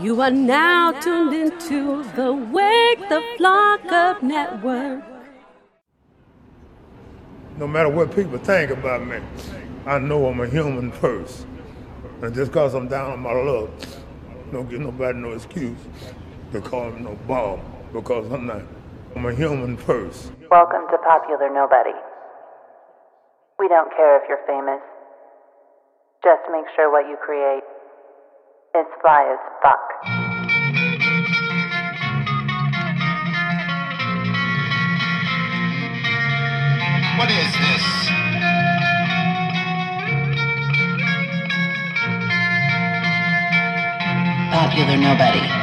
You are now tuned into the Wake the Flock Up Network. No matter what people think about me, I know I'm a human first. And just because I'm down on my luck, don't give nobody no excuse to call me no bum because I'm not. I'm a human first. Welcome to Popular Nobody. We don't care if you're famous. Just make sure what you create is fly as fuck. What is this? Popular Nobody.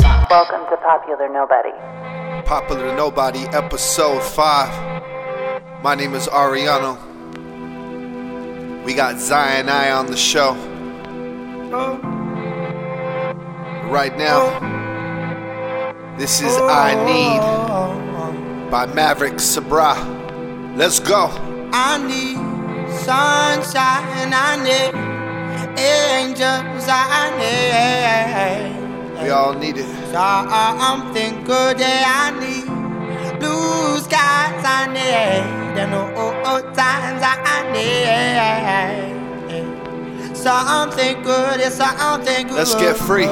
Fuck. Welcome to Popular Nobody. Popular Nobody, episode 5. My name is Ariano. We got Zion I on the show. Right now, this is I Need by Maverick Sabre. Let's go. I need sunshine, I need angels, I need We all need it. something good, that I need blue skies, I need and old times, I need something good, it's something good. Let's get free.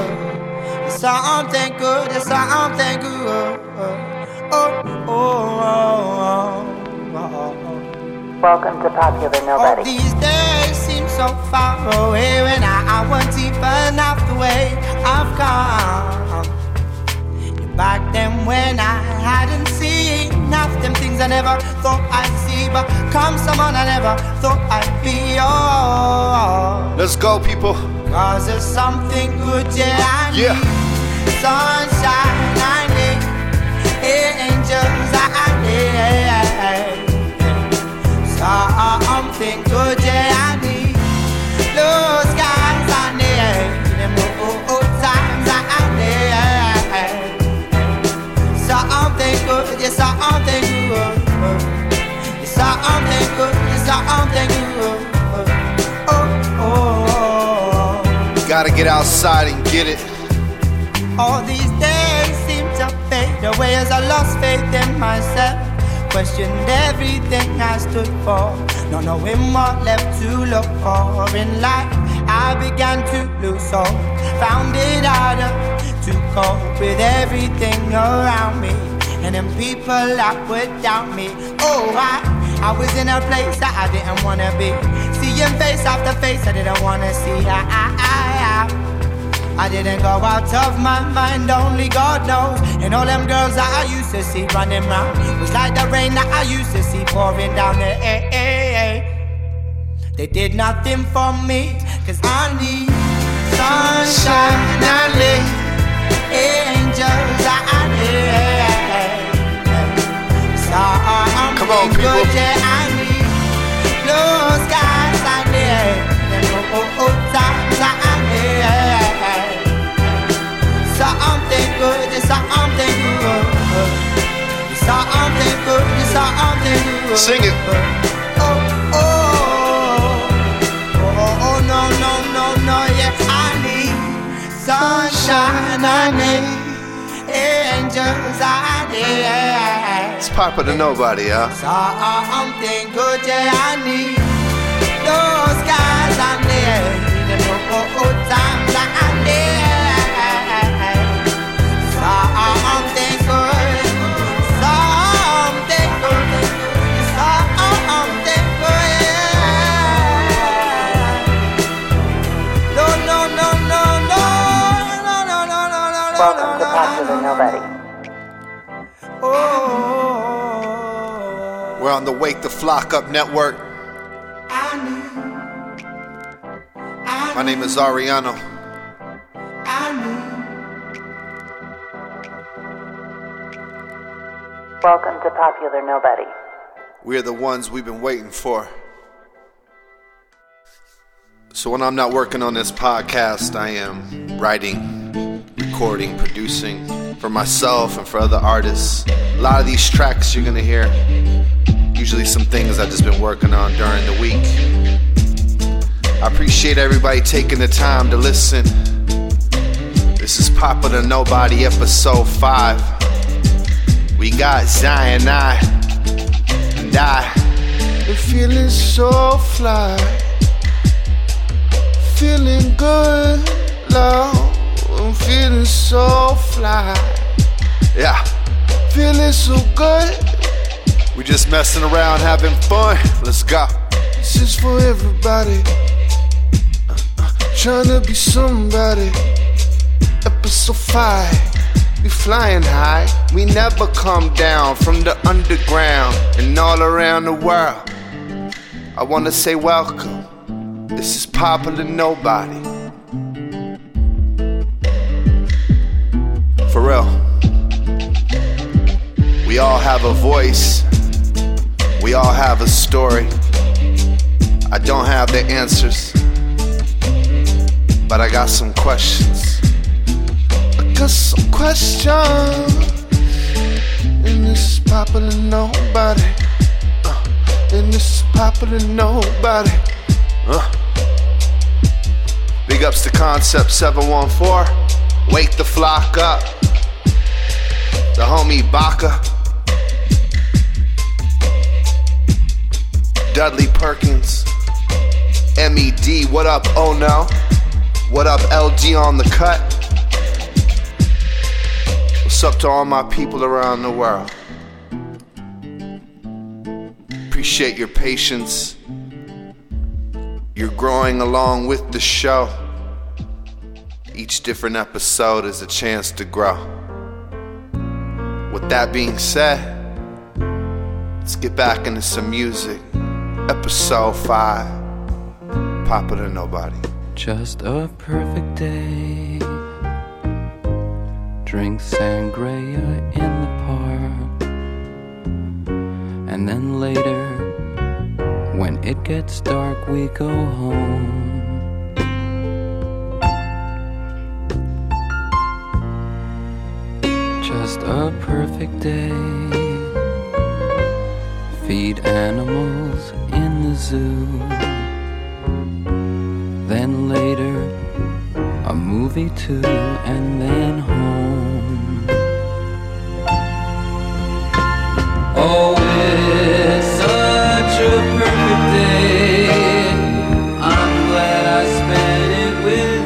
Something good, it's something good. Oh, oh, oh, oh, oh. Welcome to Popular All Nobody. these days seem so far away when I, I want even off the way I've come. Then when I hadn't seen half them things I never thought I'd see, but come someone I never thought I'd be. Oh, Let's go, people. cause there's something good, yeah, I Yeah. need sunshine, I need angels, I need something good, yeah, I good, yeah, something good, yeah, something good, yeah, something good. Oh, oh, oh. Gotta get outside and get it. All these days seem to fade away as I lost faith in myself. Questioned everything I stood for, not knowing what left to look for in life. I began to lose hope, found it harder to cope with everything around me. And then people that would doubt me. Oh, I, I was in a place that I didn't wanna be. Seeing face after face I didn't wanna see. I, I, I, I. Didn't go out of my mind, only God knows. And all them girls that I used to see running round was like the rain that I used to see pouring down the eh, eh, eh. They did nothing for me, cause I need sunshine, I need on, people. good, yeah, I need blue skies, I need oh, oh, oh, times, I need something good, something good. Something good, something good. Sing it. Oh, oh, oh, oh, oh, no, no, no, no, yeah, I need sunshine, I need angels, I need Popular to Nobody, huh? On the Wake the Flock Up Network. My name is Ariano. I knew. Welcome to Popular Nobody. We are the ones we've been waiting for. So when I'm not working on this podcast, I am writing, recording, producing for myself and for other artists. A lot of these tracks you're gonna hear, usually some things I've just been working on during the week. I appreciate everybody taking the time to listen. This is Popular Nobody, episode 5. We got Zion I and I. I'm feeling so fly. Feeling good, love. I'm feeling so fly. Yeah, feeling so good. We just messing around, having fun. Let's go. This is for everybody. Uh, uh, Trying to be somebody. Episode 5. We flying high, we never come down from the underground and all around the world. I wanna say welcome. This is Popular Nobody. For real. We all have a voice, we all have a story. I don't have the answers, but I got some questions. I got some questions. And this is popular nobody. Uh, and this is popular nobody. Uh. Big ups to Concept 714. Wake the flock up. The homie Baka. Dudley Perkins. MED, what up, oh no? What up, LG on the cut? What's up to all my people around the world? Appreciate your patience. You're growing along with the show. Each different episode is a chance to grow. With that being said, let's get back into some music. Episode 5 Papa to Nobody. Just a perfect day. Drink sangria in the park. And then later, when it gets dark, we go home. Just a perfect day. Feed animals in the zoo. Then later, a movie too, and then home. Oh, it's such a perfect day. I'm glad I spent it with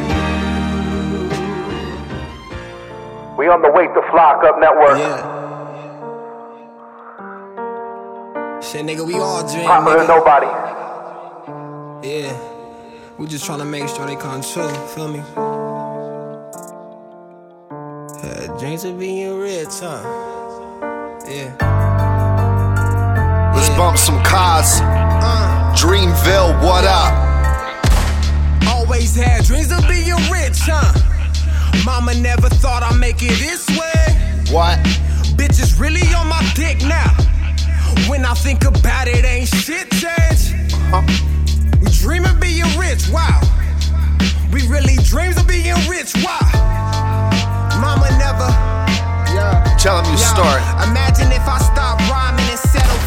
you. We on the Wake the Flock Up Network. Yeah. Shit, nigga, we all dream. Popular nigga. Nobody. Yeah. We just tryna make sure they come true, feel me? Yeah, dreams of being rich, huh? Yeah. Let's Yeah. bump some cars. Uh, Dreamville, what up? always had dreams of being rich, huh? Mama never thought I'd make it this way. What? Bitches really on my dick now. When I think about it, ain't shit changed. Huh? We dream of being rich, wow. We really dreams of being rich, wow. Mama never, yeah. Tell them your Yo, story. Imagine if I stop rhyming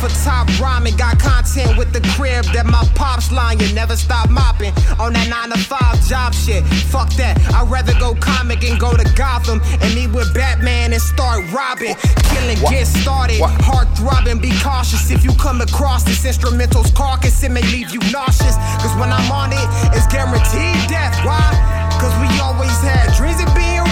for top rhyming. Got content with the crib that my pops lying. Never stop mopping on that 9 to 5 job shit. Fuck that. I'd rather go comic and go to Gotham and meet with Batman and start robbing. Killing, get started. Heart throbbing, be cautious. If you come across this instrumental's carcass, it may leave you nauseous. Cause when I'm on it, it's guaranteed death. Why? Cause we always had dreams of being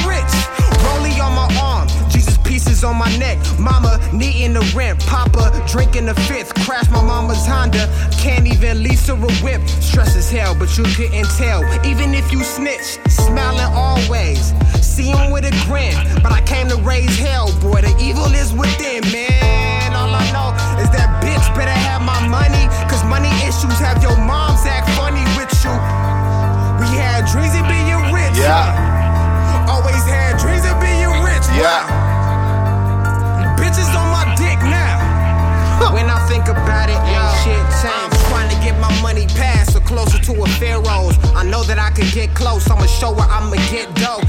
on my neck. Mama needing the rent. Papa drinking the fifth. Crash my mama's Honda. Can't even lease her a whip. Stress as hell, but you couldn't tell. Even if you snitched, smiling always. See him with a grin. But I came to raise hell, boy. The evil is within, man. All I know is that bitch better have my money. Cause money issues have your moms act funny with you. We had dreams of being rich. Yeah. Always had dreams of being rich. Yeah. closer to a pharaoh's. I know that I can get close, I'ma show her I'ma get dope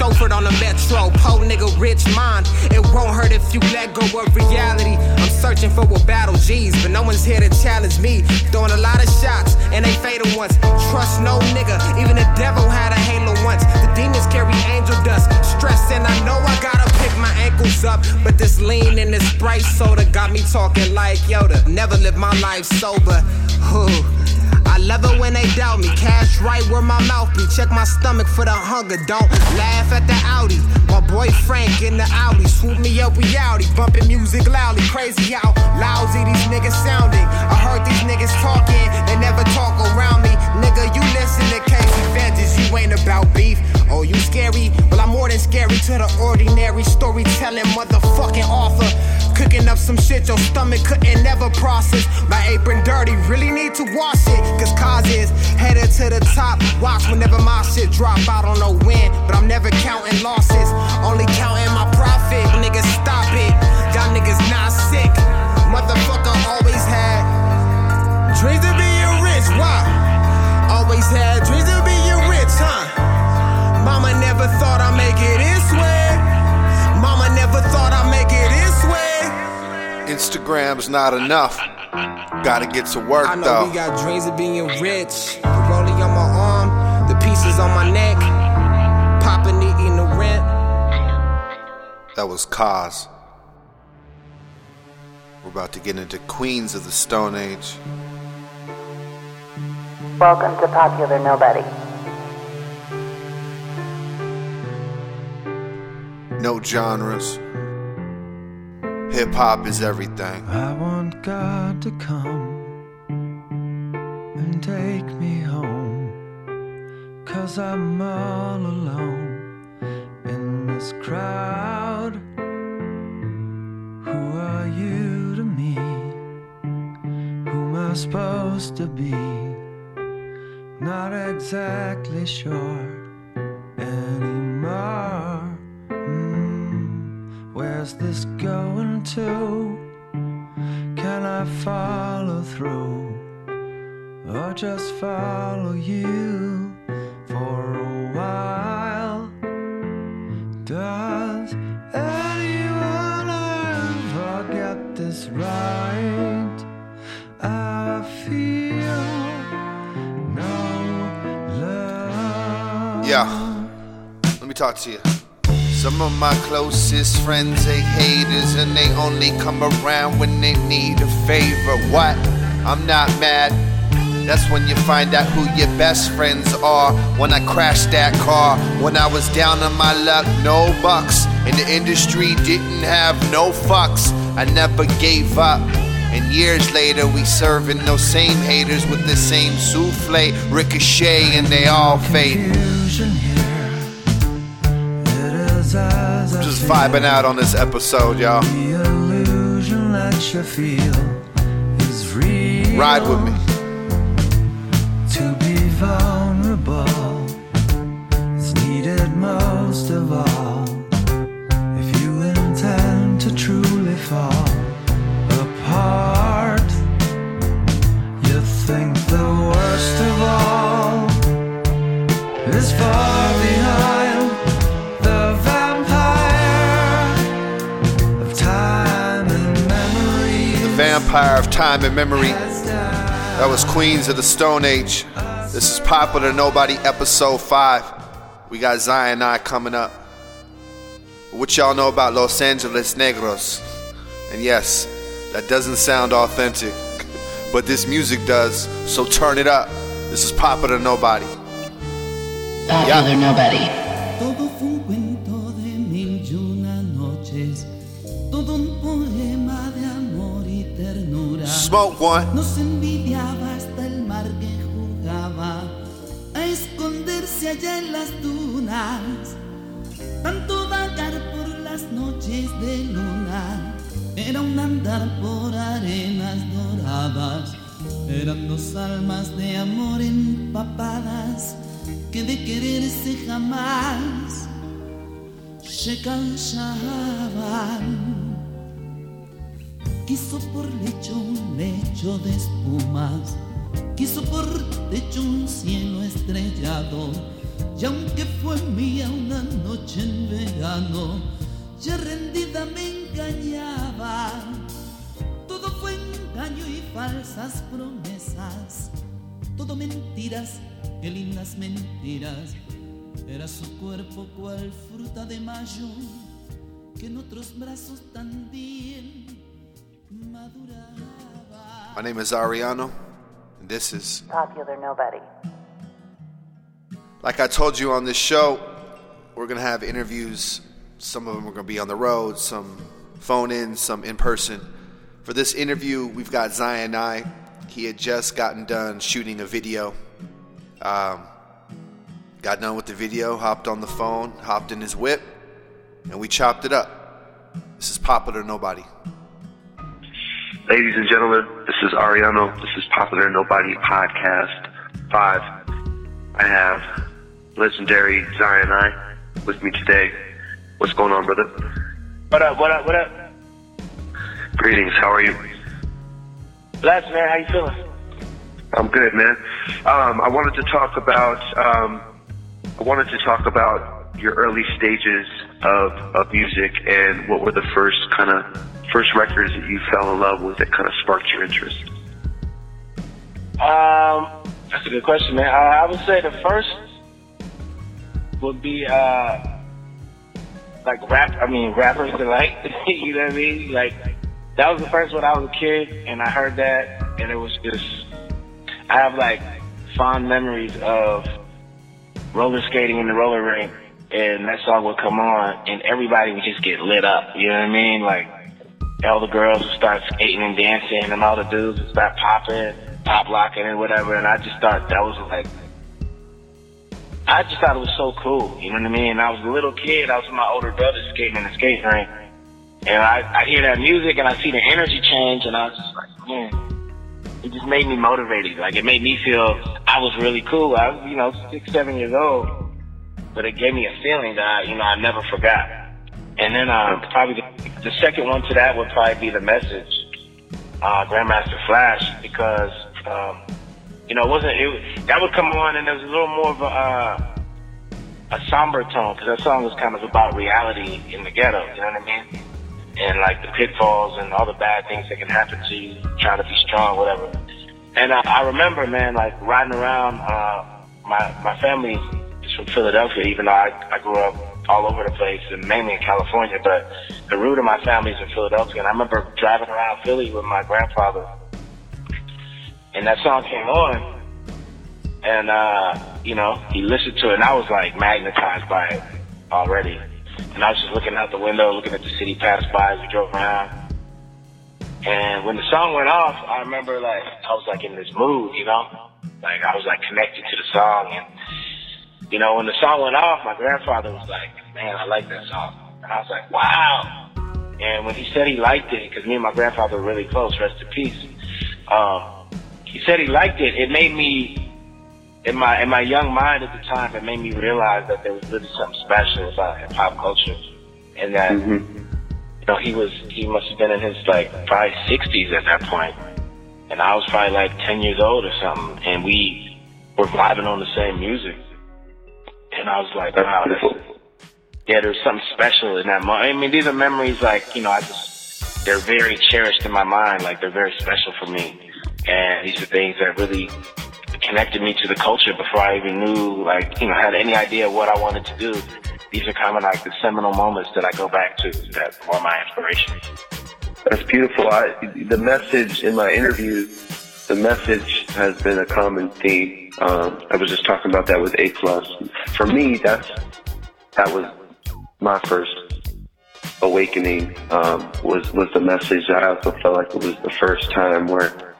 chauffeured on the metro. Po nigga, rich mind. It won't hurt if you let go of reality. I'm searching for a battle G's, but no one's here to challenge me. Throwing a lot of shots, and they fatal ones. Trust no nigga, even the devil had a halo once. The demons carry angel dust. Stress, and I know I gotta pick my ankles up. But this lean and this bright soda got me talking like Yoda. Never live my life sober. Ooh. Love it when they doubt me. Cash right where my mouth be. Check my stomach for the hunger. Don't laugh at the Audi. My boy Frank in the Audi. Swoop me up, outie. Bumping music loudly. Crazy how lousy these niggas sounding. I heard these niggas talking. They never talk around me. Nigga, you listen to Casey Vengeance. You ain't about beef. Oh, you scary? Well, I'm more than scary to the ordinary storytelling motherfucking author. Cooking up some shit your stomach couldn't never process. My apron dirty, really need to wash it. Cause Cozz is headed to the top. Watch whenever my shit drop. I don't know when, but I'm never counting losses. Only counting my profit. Niggas, stop it. Y'all niggas not sick. Motherfucker always had dreams of being rich. Why? Always had dreams of being rich, huh? Mama never thought I'd make it this way. Mama never thought Instagram's not enough. Gotta get to work though. I know though. we got dreams of being rich. The rollie on my arm, the pieces on my neck. Papa eating the rent. That was Cozz. We're about to get into Queens of the Stone Age. Welcome to Popular Nobody. No genres. Hip hop is everything. I want God to come and take me home. Cause I'm all alone in this crowd. Who are you to me? Who am I supposed to be? Not exactly sure This going to? Can I follow through? Or just follow you for a while? Does anyone ever get this right? I feel no love. Yeah. Let me talk to you. Some of my closest friends they haters and they only come around when they need a favor. What? I'm not mad. That's when you find out who your best friends are. When I crashed that car, when I was down on my luck, no bucks. And the industry didn't have no fucks. I never gave up. And years later, we serving those same haters with the same souffle, ricochet, and they all fade. Just vibing out on this episode, y'all. The illusion that you feel is real. Ride with me. Time and Memory. That was Queens of the Stone Age. This is Popular Nobody, episode 5. We got Zion I coming up. What y'all know about Los Angeles Negros? And yes, that doesn't sound authentic, but this music does, so turn it up. This is Popular Nobody. Popular Nobody. Nos envidiaba hasta el mar que jugaba a esconderse allá en las dunas. Tanto vagar por las noches de luna era un andar por arenas doradas. Eran dos almas de amor empapadas que de quererse jamás se cansaban. Quiso por lecho un lecho de espumas quiso por techo un cielo estrellado. Y aunque fue mía una noche en verano, ya rendida me engañaba. Todo fue engaño y falsas promesas. Todo mentiras, qué lindas mentiras. Era su cuerpo cual fruta de mayo que en otros brazos también maduraba. My name is Ariano, and this is Popular Nobody. Like I told you on this show, we're going to have interviews. Some of them are going to be on the road, some phone in, some in person. For this interview, we've got Zion I. He had just gotten done shooting a video. Um, got done with the video, hopped on the phone, hopped in his whip, and we chopped it up. This is Popular Nobody. Ladies and gentlemen, this is Ariano. This is Popular Nobody Podcast 5. I have legendary Zion I with me today. What's going on, brother? What up, what up, what up? Greetings, how are you? Blessed, man. How you feeling? I'm good, man. Um, I wanted to talk about um, I wanted to talk about your early stages of, of music and what were the first kind of first records that you fell in love with that kind of sparked your interest. Um, that's a good question, man. Uh, I would say the first would be uh, like rap. I mean, rappers like, you know what I mean? Like that was the first one. I was a kid, and I heard that, and it was just. I have like fond memories of roller skating in the roller rink, and that song would come on, and everybody would just get lit up. You know what I mean? Like all the girls would start skating and dancing, and all the dudes would start popping, pop locking, and whatever. And I just thought that was like I just thought it was so cool. You know what I mean? I was a little kid. I was with my older brother skating in the skate rink. And I, I hear that music and I see the energy change and I was just like, man, it just made me motivated. Like it made me feel I was really cool. I was, you know, six, seven years old. But it gave me a feeling that I, you know, I never forgot. And then uh, probably the, the second one to that would probably be the message, uh, Grandmaster Flash, because um, you know, it wasn't it that would come on and there was a little more of a uh, a somber tone because that song was kind of about reality in the ghetto. You know what I mean? And like the pitfalls and all the bad things that can happen to you trying to be strong, whatever. And uh, I remember, man, like riding around. Uh, my my family from Philadelphia, even though I, I grew up all over the place and mainly in California. But the root of my family is in Philadelphia, and I remember driving around Philly with my grandfather and that song came on, and uh, you know, he listened to it, and I was like magnetized by it already. And I was just looking out the window, looking at the city pass by as we drove around. And when the song went off, I remember like I was like in this mood, you know, like I was like connected to the song. And you know, when the song went off, my grandfather was like, "Man, I like that song," and I was like, "Wow." And when he said he liked it, because me and my grandfather were really close, rest in peace. Um, he said he liked it. It made me, in my in my young mind at the time, it made me realize that there was really something special about hip hop culture, and that Mm-hmm. you know he was he must have been in his like probably sixties at that point, and I was probably like ten years old or something, and we were vibing on the same music, and I was like, wow, this, yeah, there's something special in that moment. I mean, these are memories like you know I just they're very cherished in my mind, like they're very special for me. And these are things that really connected me to the culture before I even knew, like, you know, had any idea what I wanted to do. These are kind of like the seminal moments that I go back to that were my inspiration. That's beautiful. I, the message in my interview, the message has been a common theme. Um, I was just talking about that with A plus. For me, that's that was my first awakening. Um, was was the message. that I also felt like it was the first time where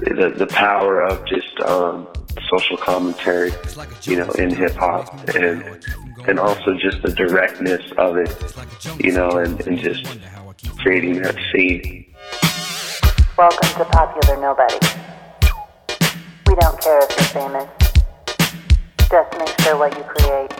the the power of just um, social commentary, you know, in hip hop, and and also just the directness of it, you know, and, and just creating that scene. Welcome to Popular Nobody. We don't care if you're famous. Just make sure what you create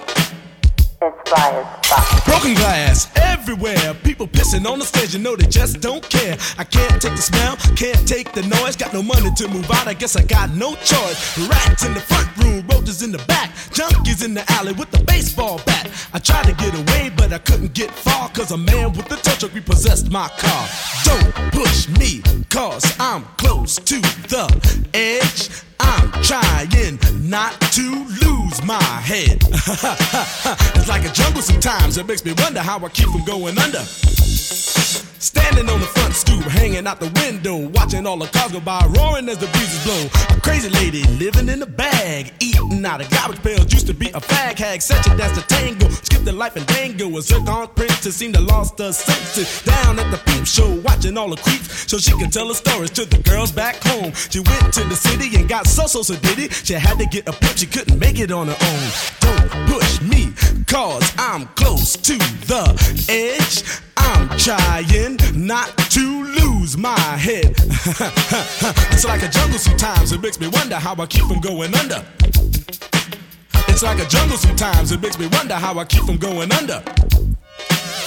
It's fly. Broken glass everywhere. People pissing on the stage, you know they just don't care. I can't take the smell, can't take the noise. Got no money to move out, I guess I got no choice. Rats in the front room, roaches in the back. Junkies in the alley with a baseball bat. I tried to get away, but I couldn't get far. Cause a man with a tow truck repossessed my car. Don't push me, cause I'm close to the edge. I'm trying not to lose my head. it's like a jungle sometimes. It makes me wonder how I keep from going under. Standing on the front stoop, hanging out the window, watching all the cars go by, roaring as the breezes blow. A crazy lady living in a bag, eating out of garbage pails. Used to be a fag hag, such a dance to tango. Skipped the life and dango. A zircon princess seemed to lost her senses. Down at the peep show, watching all the creeps, so she could tell her stories to the girls back home. She went to the city and got so so so did it. She had to get a pimp, she couldn't make it on her own. Don't push me, cause I'm close to the edge. I'm trying not to lose my head. it's like a jungle sometimes, it makes me wonder how I keep from going under. It's like a jungle sometimes, it makes me wonder how I keep from going under.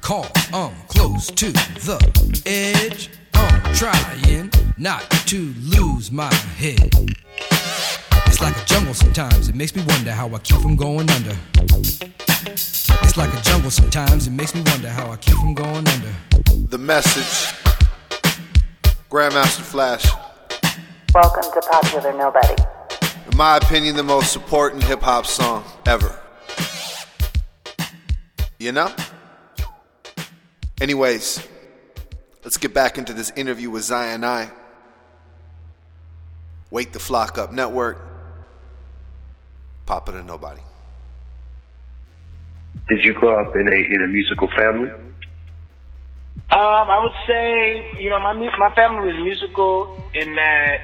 call, I'm close to the edge. I'm trying not to lose my head. It's like a jungle sometimes, it makes me wonder how I keep from going under. It's like a jungle sometimes, it makes me wonder how I keep from going under. The message. Grandmaster Flash. Welcome to Popular Nobody. In my opinion, the most important hip hop song ever. You know? Anyways, let's get back into this interview with Zion I. Wake the Flock Up Network. Papa to Nobody. Did you grow up in a in a musical family? Um, I would say, you know, my my family was musical in that,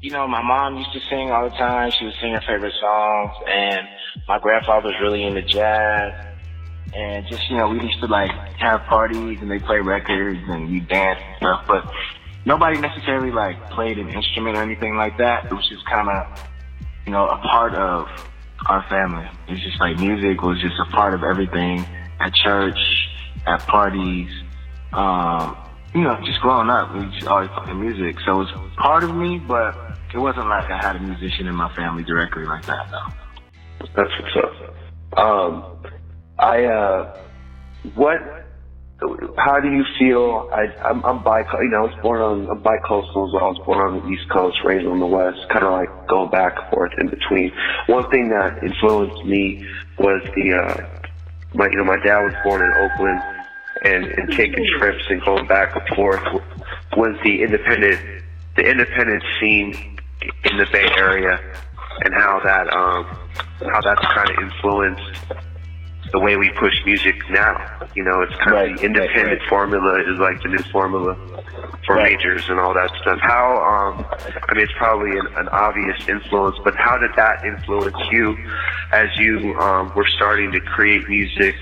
you know, my mom used to sing all the time. She would sing her favorite songs, and my grandfather was really into jazz. And just, you know, we used to like have parties and they play records and you dance and stuff, but nobody necessarily like played an instrument or anything like that. It was just kind of, you know, a part of our family. It was just like music was just a part of everything at church, at parties. Um, you know, just growing up, we just always playing music. So it was part of me, but it wasn't like I had a musician in my family directly like that, though. That's what's up. Um, I uh, what? How do you feel? I, I'm, I'm bi. You know, I was born on I'm bicoastal as well. I was born on the East Coast, raised on the West, kind of like going back and forth in between. One thing that influenced me was the uh, my you know my dad was born in Oakland, and, and taking trips and going back and forth was the independent the independent scene in the Bay Area, and how that um how that's kind of influenced the way we push music now. You know, it's kind of the independent formula is like the new formula for majors and all that stuff. How, um, I mean, it's probably an, an obvious influence, but how did that influence you as you um, were starting to create music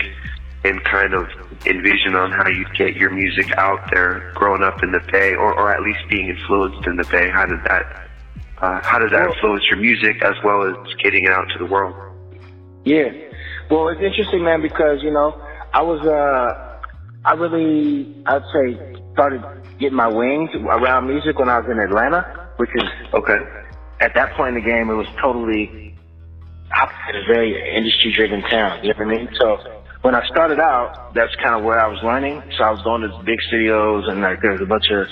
and kind of envision on how you'd get your music out there growing up in the Bay or, or at least being influenced in the Bay? How did that, uh, how does that influence your music as well as getting it out to the world? Yeah. Well, it's interesting, man, because you know, I was, uh, I really, I'd say, started getting my wings around music when I was in Atlanta, which is okay. At that point in the game, it was totally opposite, a very industry-driven town. You know what I mean? So when I started out, that's kind of where I was learning. So I was going to big studios, and like there was a bunch of,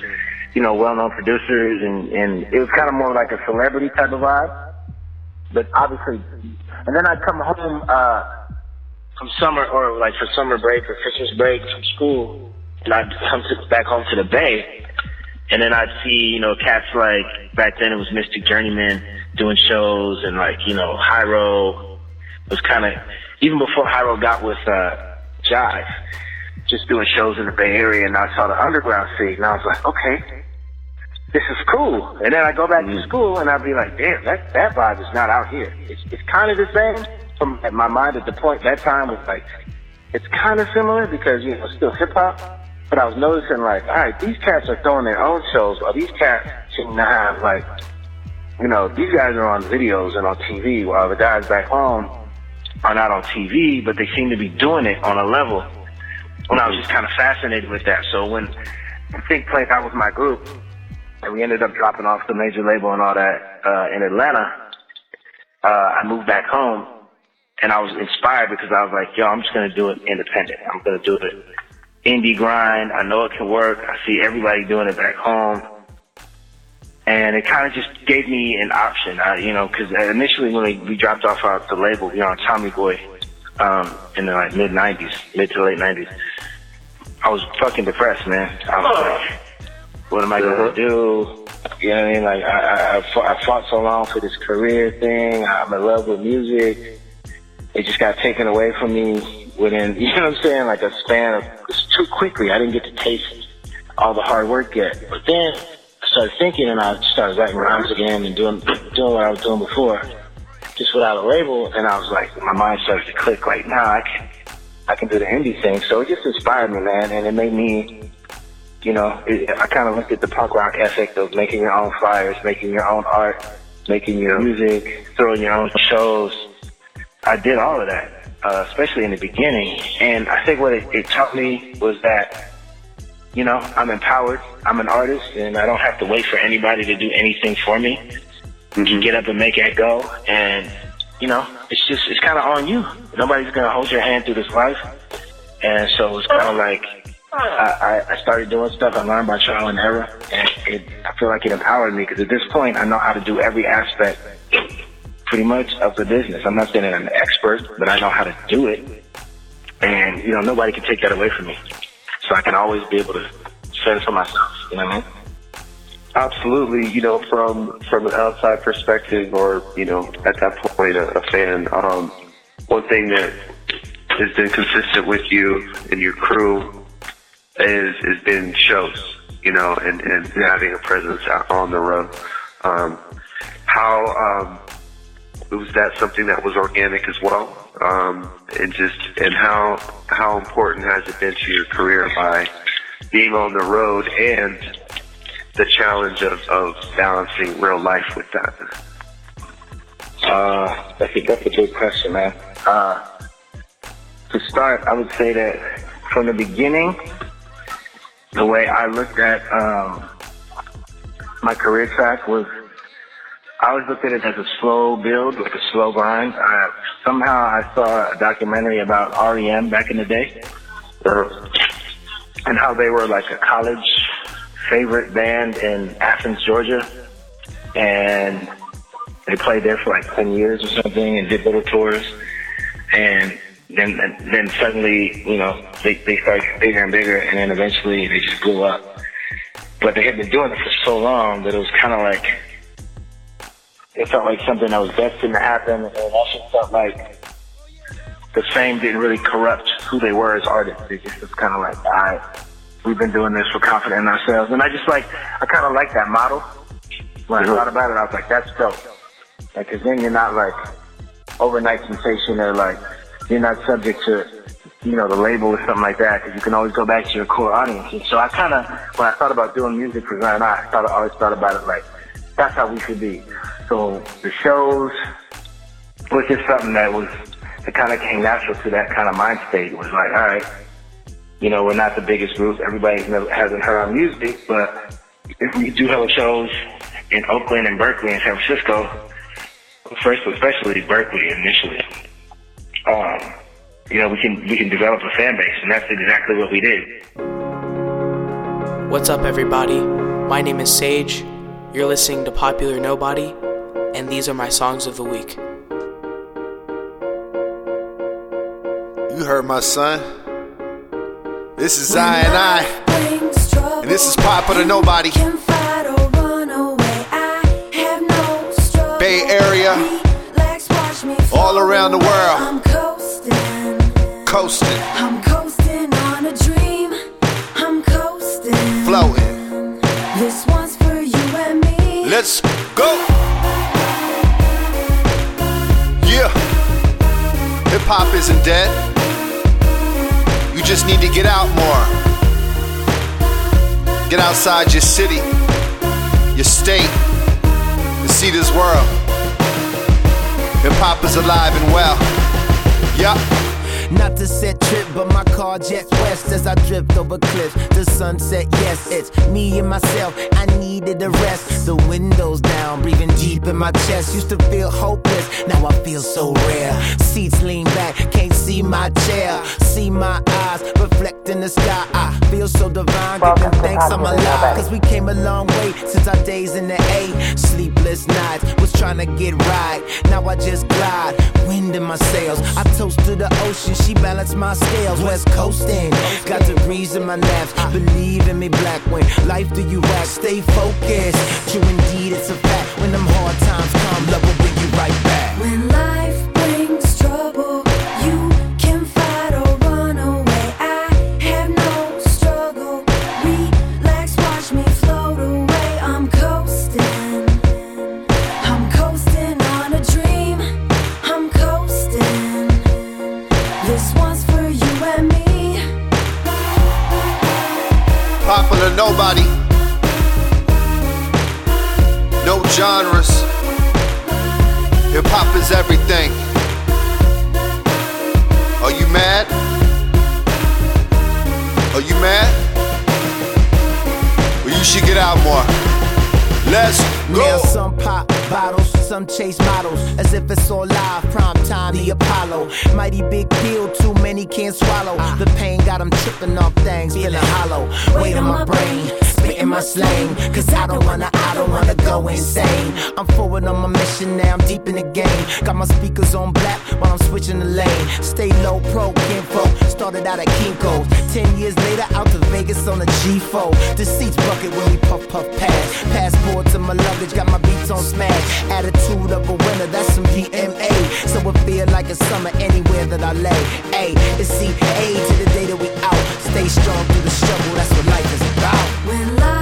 you know, well-known producers, and and it was kind of more like a celebrity type of vibe. But obviously, and then I'd come home. uh from summer or like for summer break or Christmas break from school, and I'd come to, back home to the Bay, and then I'd see you know cats like back then it was Mystik Journeymen doing shows and like you know Hiero was kind of even before Hiero got with uh, Jive, just doing shows in the Bay Area, and I saw the underground scene, and I was like, okay, this is cool. And then I go back to school, and I'd be like, damn, that that vibe is not out here. It's it's kind of the same. From my mind at the point that time was like, it's kind of similar because you know still hip hop. But I was noticing like, all right, these cats are throwing their own shows, or these cats to have like, you know, these guys are on videos and on TV, while the guys back home are not on TV, but they seem to be doing it on a level. And I was just kind of fascinated with that. So when I think played out with my group, and we ended up dropping off the major label and all that uh, in Atlanta, uh, I moved back home, and I was inspired because I was like, yo, I'm just gonna do it independent. I'm gonna do it indie grind. I know it can work. I see everybody doing it back home. And it kind of just gave me an option, I, you know, because initially when we, we dropped off our, the label, you know, Tommy Boy um, in the like, mid 90s, mid to late 90s. I was fucking depressed, man. I was like, what am I going to do? You know what I mean? Like, I, I, I, fought, I fought so long for this career thing. I'm in love with music. It just got taken away from me within, you know what I'm saying? Like a span of, too quickly. I didn't get to taste all the hard work yet. But then I started thinking and I started writing rhymes again and doing, doing what I was doing before, just without a label. And I was like, my mind started to click like, nah, I can, I can do the indie thing. So it just inspired me, man. And it made me, you know, it, I kind of looked at the punk rock ethic of making your own flyers, making your own art, making your music, throwing your own shows. I did all of that, uh, especially in the beginning. And I think what it, it taught me was that, you know, I'm empowered. I'm an artist, and I don't have to wait for anybody to do anything for me. You can get up and make it go, and you know, it's just it's kind of on you. Nobody's gonna hold your hand through this life, and so it's kind of like I, I, I started doing stuff. I learned by trial and error, and it, I feel like it empowered me because at this point, I know how to do every aspect, pretty much, of the business. I'm not saying that I'm an expert, but I know how to do it, and you know, nobody can take that away from me. So I can always be able to fend for myself. You know what I mean? Absolutely, you know, from from an outside perspective, or you know, at that point, a, a fan. Um, one thing that has been consistent with you and your crew is has been shows, you know, and and having a presence on the road. Um, how um, was that something that was organic as well? Um, and just and how how important has it been to your career by being on the road and the challenge of, of balancing real life with that? Uh, that's a, that's a good question, man. Uh, to start, I would say that from the beginning, the way I looked at um, my career track was, I always looked at it as a slow build, like a slow grind. I, somehow I saw a documentary about REM back in the day, uh, and how they were like a college favorite band in Athens, Georgia, and they played there for like 10 years or something and did little tours. And then, then suddenly, you know, they, they started bigger and bigger and then eventually they just blew up. But they had been doing it for so long that it was kind of like, it felt like something that was destined to happen. And it also felt like the fame didn't really corrupt who they were as artists. It just was kind of like, all right, we've been doing this, we're confident in ourselves. And I just like, I kind of like that model. When I mm-hmm. thought about it, I was like, that's dope. Like, cause then you're not like overnight sensation or like, you're not subject to, you know, the label or something like that. Cause you can always go back to your core audience. And so I kind of, when I thought about doing music for Zion, I thought, I always thought about it like, that's how we should be. So the shows was just something that was, it kind of came natural to that kind of mind state. It was like, all right, you know, we're not the biggest group. Everybody hasn't heard our music, but if we do have shows in Oakland and Berkeley and San Francisco, first especially Berkeley initially, um, you know, we can we can develop a fan base, and that's exactly what we did. What's up, everybody? My name is Sage. You're listening to Popular Nobody, and these are my songs of the week. You heard my son. This is I and I. And this is Popular Nobody. Bay Area. All around the world. Coasting, I'm coasting Let's go. Yeah. Hip hop isn't dead. You just need to get out more. Get outside your city, your state, and see this world. Hip hop is alive and well. Yeah. Not to set trip, but my car jet west as I drift over cliffs. The sunset, yes, it's me and myself. I needed a rest. The windows down, breathing deep in my chest. Used to feel hopeless, now I feel so rare. Seats lean back, can't see my chair. See my eyes reflecting the sky. I feel so divine, giving thanks I'm alive. Cause we came a long way since our days in the A. Sleepless nights, was trying to get right. Now I just glide, wind in my sails. I toast to the ocean, she balanced my scales. West coasting, got degrees in my naps. Believe in me, black when life do you act. Stay focused, true indeed, it's a fact. When them hard times come, love will bring you right back. When life brings trouble, genres. Hip hop is everything. Are you mad? Are you mad? Well, you should get out more. Let's go. Now some pop bottles, some chase models, as if it's all live. Prime time, the Apollo. Mighty big pill, too many can't swallow. The pain got got 'em tripping off things, feeling hollow. Weight on my brain, spitting my slang. Cause I don't wanna, I don't wanna go insane. I'm forward on my mission now, I'm deep in the game. Got my speakers on black while I'm switching the lane. Stay low, pro, kinfo. Started out at Kinko's. Ten years later, out to Vegas on a G4. The seats bucket when we puff, puff, pass. Passport to my luggage, got my beats on smash. Attitude of a winner, that's some DMA. So it feel like it's summer anywhere that I lay. A, it's C, A to the day that we out. Stay strong through the struggle, that's what life is about. When life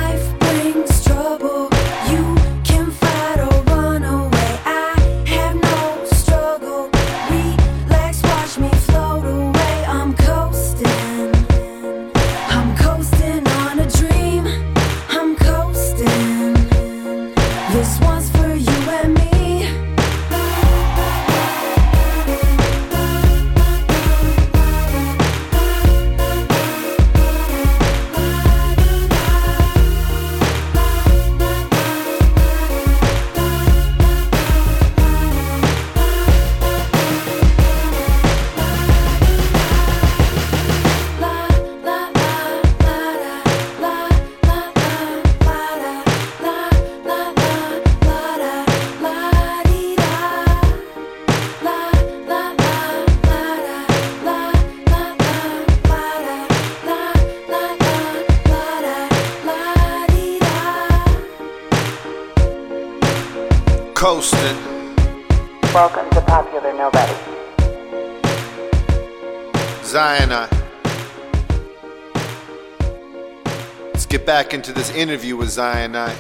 into this interview with Zion Zionite.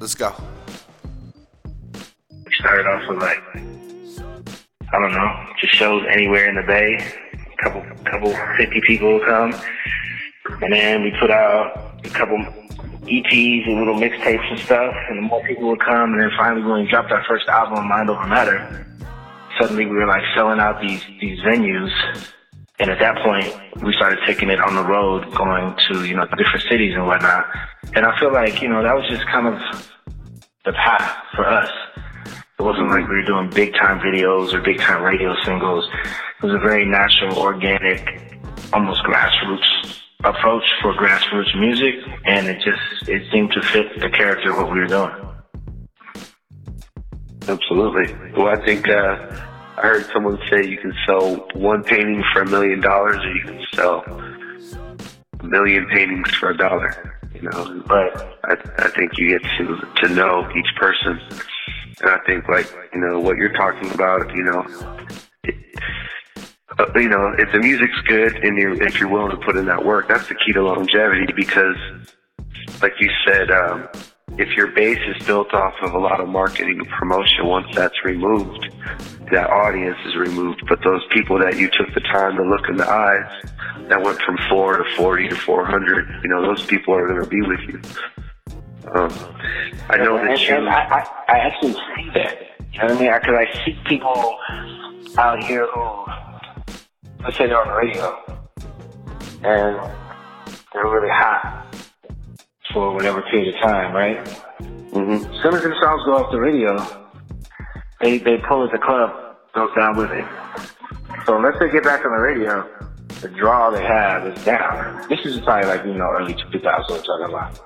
Let's go. We started off with like, I don't know, just shows anywhere in the bay. A Couple, couple, fifty people will come, and then we put out a couple EPs and little mixtapes and stuff, and the more people would come, and then finally when we dropped our first album, Mind Over Matter, suddenly we were like selling out these these venues, and at that point we started taking it on the road, going to you know different cities and whatnot, and I feel like you know that was just kind of the path for us. It wasn't like we were doing big time videos or big time radio singles. It was a very natural, organic, almost grassroots approach for grassroots music, and it just it seemed to fit the character of what we were doing. Absolutely. Well, I think uh, I heard someone say you can sell one painting for a million dollars, or you can sell a million paintings for a dollar. You know, but I, I think you get to to know each person And I think like you know what you're talking about, you know, it, uh, you know, if the music's good and you're if you're willing to put in that work, that's the key to longevity. Because, like you said, um, if your base is built off of a lot of marketing and promotion, once that's removed, that audience is removed. But those people that you took the time to look in the eyes, that went from four to forty to four hundred, you know, those people are going to be with you. Um, I know and, that you. and I, I, I actually see that. You know what I mean? Because I see people out here who, let's say they're on the radio, and they're really hot for whatever period of time, right? Mm-hmm. As soon as the songs go off the radio, they they pull at the club, goes down with it. So unless they get back on the radio, the draw they have is down. This is probably like you know early 2000s we're talking about.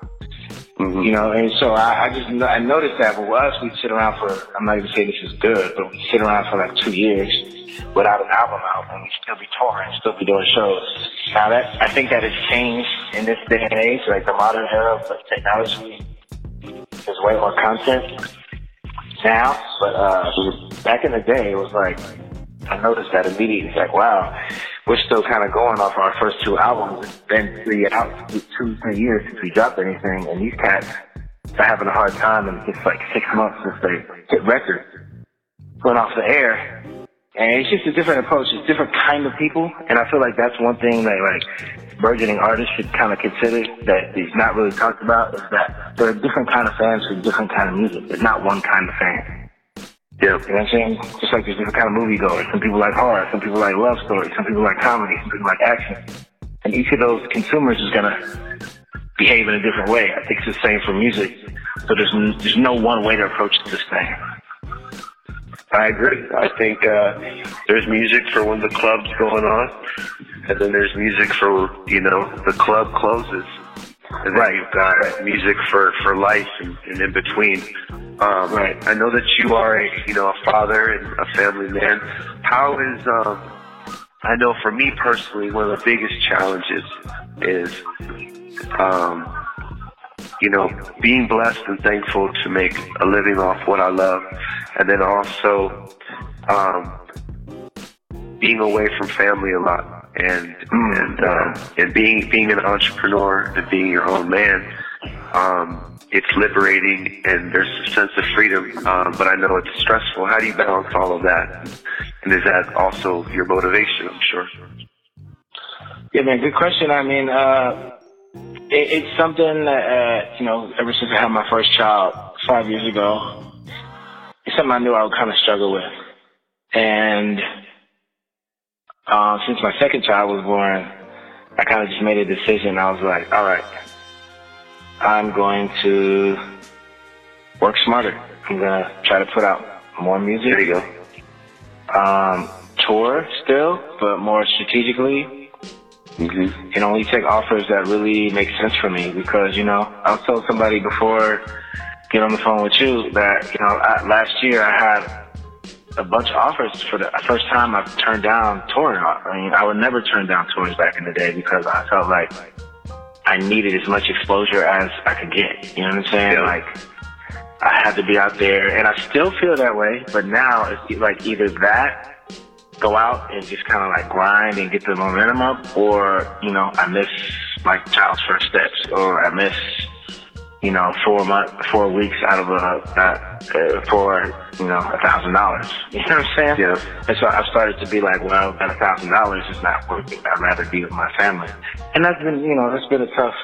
You know, and so I, I just I noticed that. But with us, we sit around for I'm not even saying this is good, but we sit around for like two years without an album out, and we still be touring, still be doing shows. Now that I think that has changed in this day and age, like the modern era of technology. There's way more content now, but uh, back in the day, it was like I noticed that immediately. Like, wow, we're still kind of going off our first two albums. It's been three out two, three years since we dropped anything, and these cats are having a hard time, and it's like six months since they hit records, went off the air. And it's just a different approach. It's different kind of people, and I feel like that's one thing that like burgeoning artists should kind of consider that is not really talked about is that there are different kind of fans for different kind of music. There's not one kind of fan. Yeah. You know what I'm saying? Just like there's different kind of moviegoers. Some people like horror, some people like love stories, some people like comedy, some people like action. And each of those consumers is gonna behave in a different way. I think it's the same for music. So there's there's no one way to approach this thing. I agree. I think uh, there's music for when the club's going on, and then there's music for you know the club closes, and then you've got music for for life and, and in between. Um, right. I know that you are a you know a father and a family man. How is um, I know for me personally, one of the biggest challenges is um, you know, being blessed and thankful to make a living off what I love, and then also um, being away from family a lot, and and um, and being being an entrepreneur and being your own man. Um, it's liberating and there's a sense of freedom, um, but I know it's stressful. How do you balance all of that? And is that also your motivation? I'm sure. Yeah, man, good question. I mean, uh, it, it's something that, uh, you know, ever since I had my first child five years ago, it's something I knew I would kind of struggle with. And uh, since my second child was born, I kind of just made a decision. I was like, all right, I'm going to work smarter. I'm going to try to put out more music. There you go. Um, tour still, but more strategically Mm-hmm. and only take offers that really make sense for me because you know I was told somebody before get on the phone with you that you know I, last year I had a bunch of offers for the first time I've turned down touring. I mean I would never turn down tours back in the day because I felt like I needed as much exposure as I could get. You know what I'm saying? Like I had to be out there, and I still feel that way. But now it's like either that go out and just kind of like grind and get the momentum up, or you know, I miss like child's first steps, or I miss you know four month, four weeks out of a uh, uh, for you know a thousand dollars. You know what I'm saying? Yeah. And so I started to be like, well, that a thousand dollars is not worth it. I'd rather be with my family, and that's been you know that's been a tough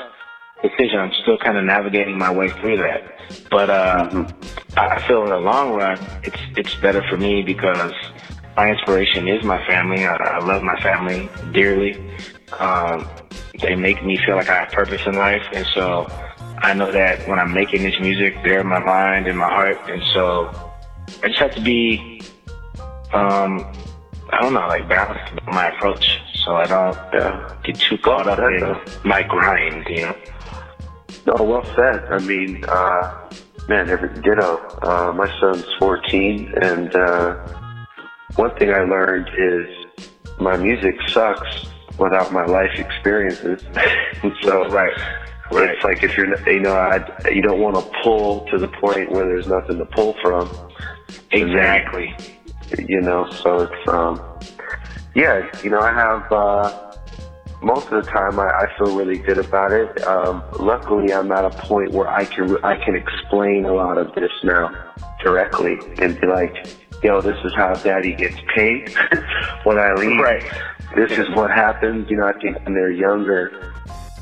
decision. I'm still kind of navigating my way through that, but uh, I I feel in the long run, it's it's better for me because my inspiration is my family. I, I love my family dearly. Um, they make me feel like I have purpose in life, and so I know that when I'm making this music, they're in my mind and my heart, and so I just have to be, um, I don't know, like balanced with my approach, so I don't uh, get too caught up in my grind, you know. No, well said. I mean, uh, man, every ditto. Uh, my son's 14, and uh, one thing I learned is my music sucks without my life experiences. so, right. It's like if you're, you know, I, you don't want to pull to the point where there's nothing to pull from. And then, Exactly. you know, so it's, um, yeah, you know, I have, uh, most of the time I, I feel really good about it. Um, luckily I'm at a point where I can, I can explain a lot of this now directly and be like, yo, this is how daddy gets paid when I leave. Right. This is what happens. You know, I think when they're younger,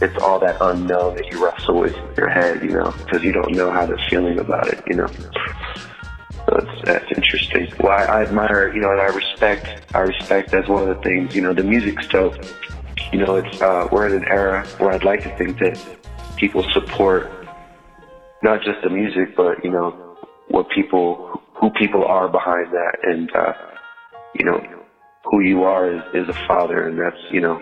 it's all that unknown that you wrestle with in your head, you know, because you don't know how they're feeling about it, you know. So it's, that's interesting. Well, I, I admire, you know, and I respect, I respect as one of the things, you know, the music's dope. You know, it's, uh, we're in an era where I'd like to think that people support not just the music, but, you know, what people, who people are behind that and, uh, you know, who you are is, is a father and that's, you know,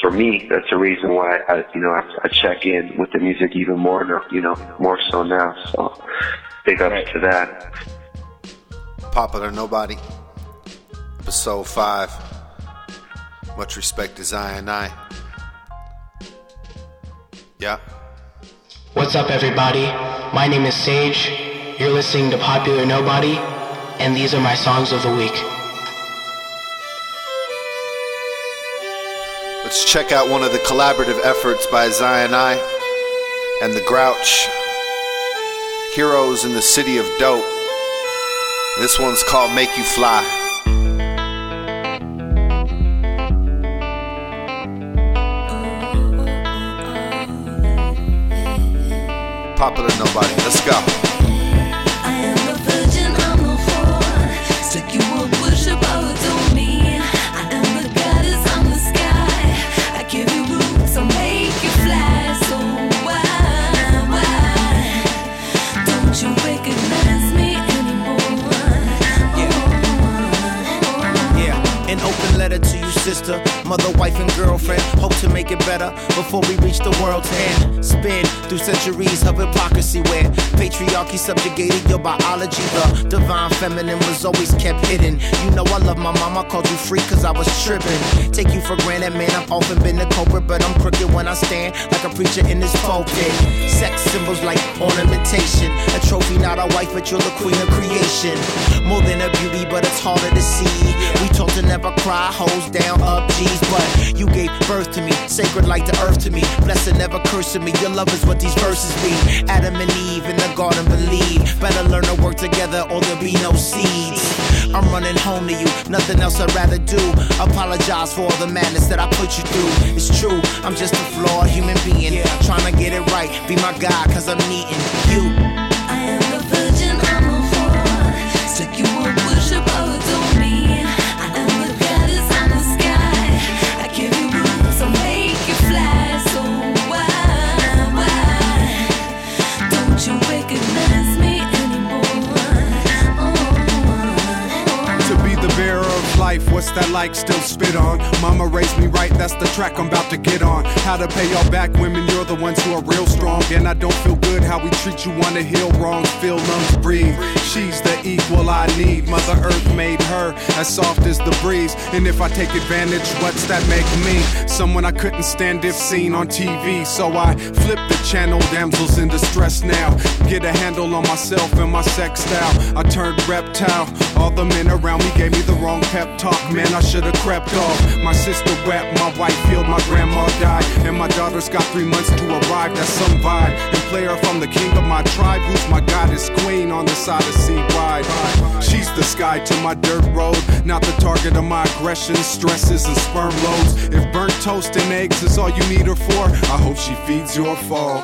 for me, that's the reason why I, you know, I, I check in with the music even more, now, you know, more so now. So, big ups to that. Popular Nobody, episode 5. Much respect to Zion I. Yeah. What's up, everybody? My name is Sage. You're listening to Popular Nobody, and these are my songs of the week. Let's check out one of the collaborative efforts by Zion I and the Grouch. Heroes in the City of Dope. This one's called Make You Fly. Popular Nobody. Let's go. Sister, mother, wife, and girlfriend. Hope to make it better before we reach the world's end. Spin through centuries of hypocrisy where patriarchy subjugated your biology. The divine feminine was always kept hidden. You know, I love my mama, called you free cause I was tripping. Take you for granted, man. I've often been the culprit, but I'm crooked when I stand like a preacher in this pulpit. Sex symbols like ornamentation. A trophy, not a wife, but you're the queen of creation. More than a beauty, but it's harder to see. We told to never cry, hoes down, up, G's. But you gave birth to me, sacred like the earth to me. Blessed, never cursing me. Your love is what these verses mean. Adam and Eve in the garden believe. Better learn to work together, or there'll be no seeds. I'm running home to you, nothing else I'd rather do. Apologize for all the madness that I put you through. It's true, I'm just a flawed human being. Yeah. Trying to get it right, be my God, cause I'm needing you. What's that like? Still spit on. Mama raised me right, that's the track I'm about to get on. How to pay y'all back, women, you're the ones who are real strong. And I don't feel good how we treat you, wanna heal wrong. Feel lungs breathe. She's the equal I need. Mother Earth made her as soft as the breeze. And if I take advantage, what's that make me? Someone I couldn't stand if seen on TV. So I flip the channel, damsels in distress now. Get a handle on myself and my sex style. I turned reptile. All the men around me gave me the wrong pep talk. Man, I should've crept off. My sister wept, my wife healed, my grandma died. And my daughter's got three months to arrive. That's some vibe. And player from the king of my tribe, who's my goddess queen on this odyssey ride. She's the sky to my dirt road, not the target of my aggression, stresses, and sperm loads. If burnt toast and eggs is all you need her for, I hope she feeds your fall.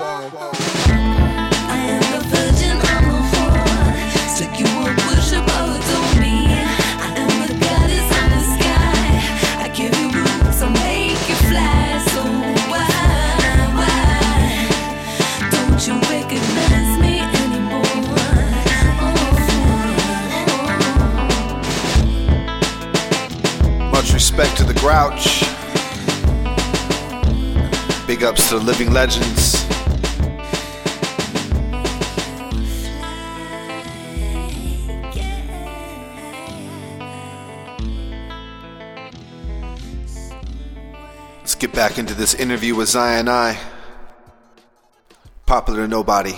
Respect to the Grouch. Big ups to the living legends. Let's get back into this interview with Zion I. Popular Nobody,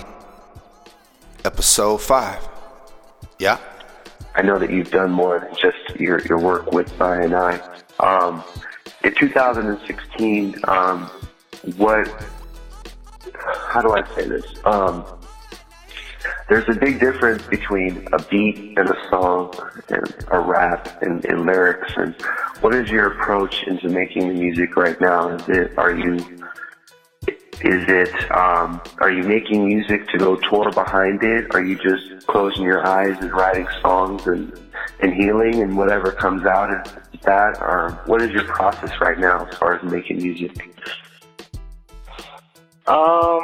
episode five. Yeah. I know that you've done more than just your, your work with I and I. Um, in 2016, um, what, how do I say this? Um, there's a big difference between a beat and a song and a rap and, and lyrics. And what is your approach into making the music right now? Is it, are you, is it, um, are you making music to go tour behind it? Are you just closing your eyes and writing songs and, and healing and whatever comes out of that? Or what is your process right now as far as making music? Um,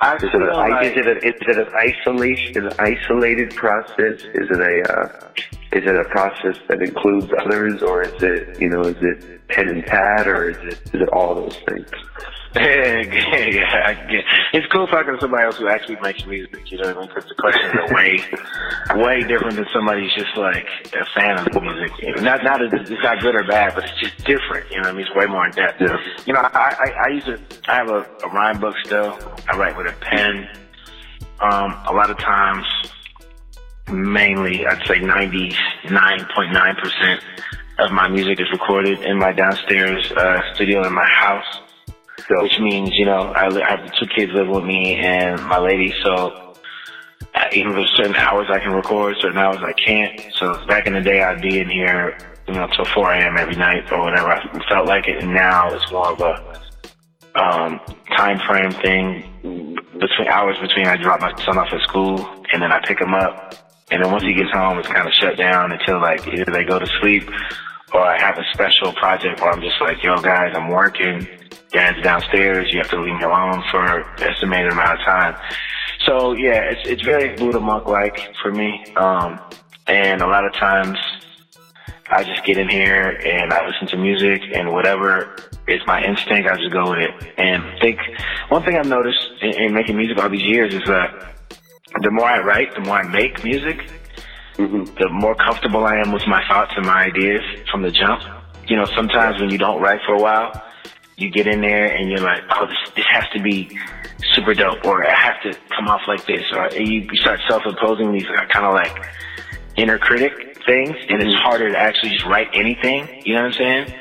I Is it, feel a, like- is it a, is it an isolation, an isolated process? Is it a, uh, is it a process that includes others, or is it, you know, is it pen and pad, or is it, is it all those things? Yeah, yeah, yeah, I get. It's cool talking to somebody else who actually makes music. You know what I mean? Because the questions are way, way different than somebody who's just like a fan of the music. Not, not that it's not good or bad, but it's just different. You know what I mean? It's way more in depth. Yeah. You know, I, I, I use it. I have a, a rhyme book still. I write with a pen. Um, a lot of times, mainly, I'd say ninety-nine point nine percent of my music is recorded in my downstairs uh, studio in my house So, which means you know I, I have two kids living with me and my lady, so uh, even there's certain hours I can record, certain hours I can't. So back in the day, I'd be in here, you know, till 4 a.m. every night or whatever I felt like it. And now it's more of a um, time frame thing between hours between I drop my son off at school and then I pick him up. And then once he gets home, it's kind of shut down until like either they go to sleep or I have a special project where I'm just like, yo guys, I'm working. Dad's downstairs. You have to leave me alone for an estimated amount of time. So yeah, it's it's very Buddha monk like for me. Um, and a lot of times I just get in here and I listen to music and whatever is my instinct, I just go with it. And think one thing I've noticed in, in making music all these years is that the more I write, the more I make music, mm-hmm. the more comfortable I am with my thoughts and my ideas from the jump. You know, sometimes when you don't write for a while, you get in there and you're like, oh, this, this has to be super dope, or I have to come off like this, or you, start self-imposing these uh, kind of like inner critic things, and it's mm-hmm. harder to actually just write anything. You know what I'm saying?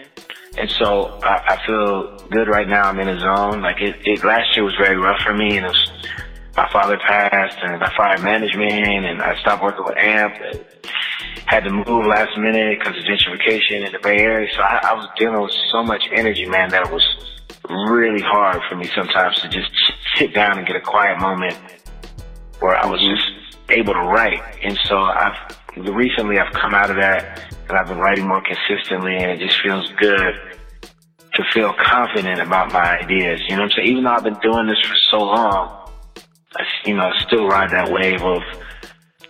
And so I, I feel good right now. I'm in a zone. Like it, it last year was very rough for me, and it was my father passed, and I fired management, and I stopped working with AMP. And had to move last minute because of gentrification in the Bay Area. So I, I was dealing with so much energy, man, that it was really hard for me sometimes to just sit down and get a quiet moment where I was just able to write. And so I've recently I've come out of that and I've been writing more consistently, and it just feels good to feel confident about my ideas. You know what I'm saying? Even though I've been doing this for so long, you know, still ride that wave of,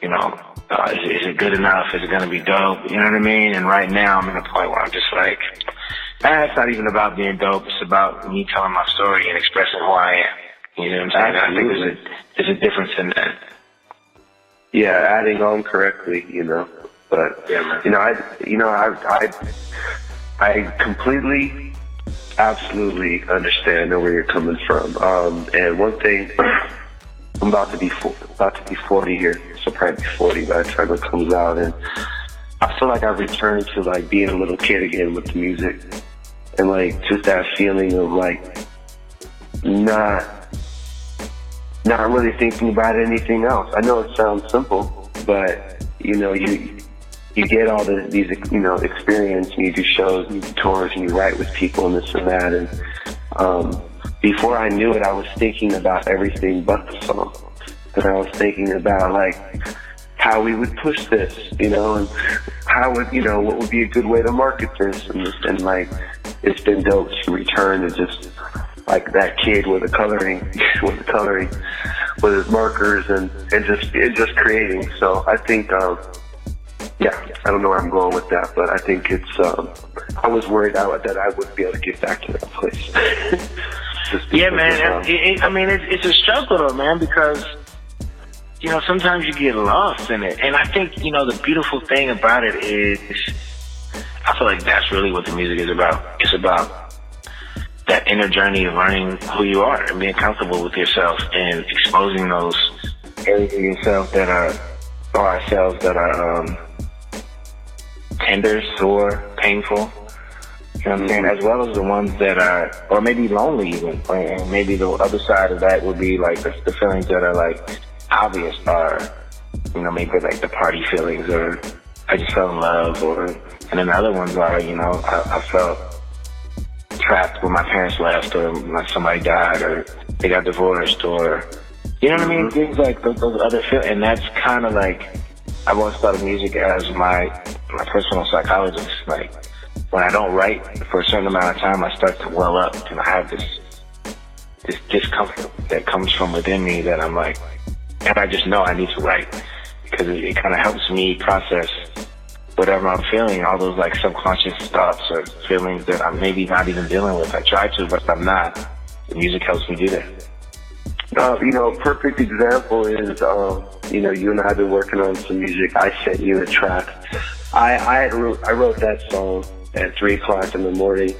you know, uh, is, is it good enough? Is it going to be dope? You know what I mean? And right now I'm in a point where I'm just like, ah, it's not even about being dope. It's about me telling my story and expressing who I am. You know what I'm saying? I think there's a, there's a difference in that. Yeah, adding on correctly, you know. But yeah, you know, I you know, I I I completely, absolutely understand where you're coming from. Um, and one thing, I'm about to be fo- about to be 40 here, so probably be 40 by the time it comes out, and I feel like I've returned to like being a little kid again with the music, and like just that feeling of like not not really thinking about anything else. I know it sounds simple, but you know, you you get all the, these you know experience, and you do shows, and you do tours, and you write with people, and this and that. And um, before I knew it, I was thinking about everything but the song, and I was thinking about like how we would push this, you know, and how would you know what would be a good way to market this, and and like it's been dope to return to just like that kid with the coloring, with the coloring, with his markers and and just and just creating. So I think, um, yeah, I don't know where I'm going with that, but I think it's. Um, I was worried that I wouldn't be able to get back to that place. Yeah, man. It, it, I mean, it's, it's a struggle, though, man, because you know sometimes you get lost in it, and I think you know the beautiful thing about it is, I feel like that's really what the music is about. It's about that inner journey of learning who you are and being comfortable with yourself and exposing those areas of yourself that are or ourselves that are um, tender, sore, painful. You know what I'm saying? As well as the ones that are, or maybe lonely even. And maybe the other side of that would be like the, the feelings that are like obvious are, you know, maybe like the party feelings or I just fell in love or, and then the other ones are, you know, I, I felt trapped when my parents left or like somebody died or they got divorced or, you know what I mean? Mm-hmm. Things like those, those other feel, and that's kind of like, I've always thought of music as my, my personal psychologist. Like, when I don't write for a certain amount of time, I start to well up and I have this, this discomfort that comes from within me that I'm like, and I just know I need to write because it, it kind of helps me process whatever I'm feeling, all those like subconscious thoughts or feelings that I'm maybe not even dealing with. I try to, but I'm not. The music helps me do that. Uh, you know, a perfect example is, um, you know, you and I have been working on some music. I sent you a track. I I, I wrote that song at three o'clock in the morning,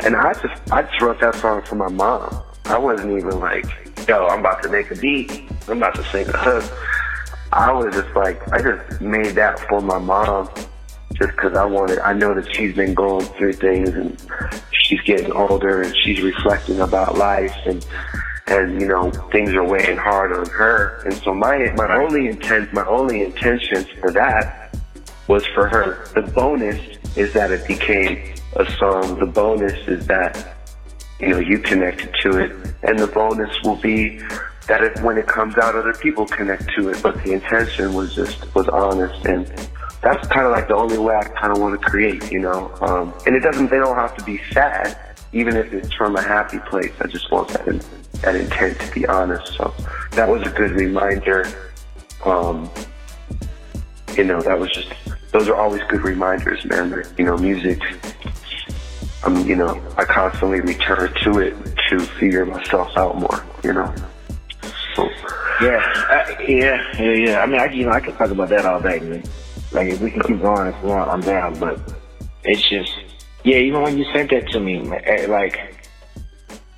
and I just I just wrote that song for my mom. I wasn't even like, yo, I'm about to make a beat. I'm about to sing a hook. I was just like, I just made that for my mom, just because I wanted. I know that she's been going through things, and she's getting older, and she's reflecting about life, and and you know things are weighing hard on her. And so my my only intent, my only intention for that was for her. The bonus is that it became a song. The bonus is that you know you connected to it, and the bonus will be that if when it comes out, other people connect to it. But the intention was just was honest, and that's kind of like the only way I kind of want to create, you know. Um, and it doesn't, they don't have to be sad, even if it's from a happy place. I just want that that intent to be honest. So that was a good reminder. Um, you know, that was just those are always good reminders, man. You know, music. Um, you know, I constantly return to it to figure myself out more. You know. So, Yeah, uh, yeah, yeah, yeah. I mean, I you know I can talk about that all day, man. Like if we can keep going, if we want, I'm down. But it's just, yeah. Even when you sent that to me, eh, like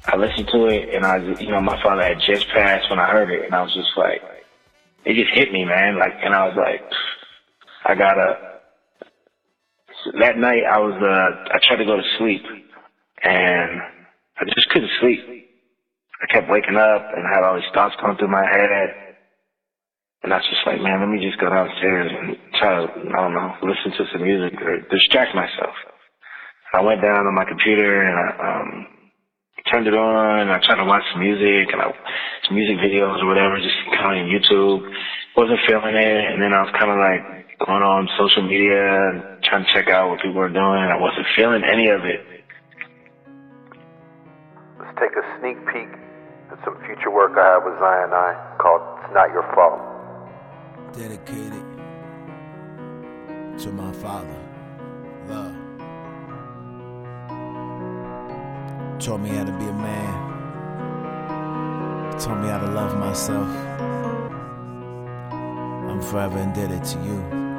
I listened to it, and I, you know, my father had just passed when I heard it, and I was just like, it just hit me, man. Like, and I was like, I gotta. That night, I was, uh, I tried to go to sleep, and I just couldn't sleep. I kept waking up and had all these thoughts going through my head. And I was just like, man, let me just go downstairs and try to, I don't know, listen to some music or distract myself. I went down on my computer and I um, turned it on and I tried to watch some music and I, some music videos or whatever, just kind of on YouTube. Wasn't feeling it. And then I was kind of like going on social media and trying to check out what people were doing. I wasn't feeling any of it. Let's take a sneak peek at some future work I have with Zion I called It's Not Your Fault. dedicated to my father. Love. Taught me how to be a man. Taught me how to love myself. I'm forever indebted to you.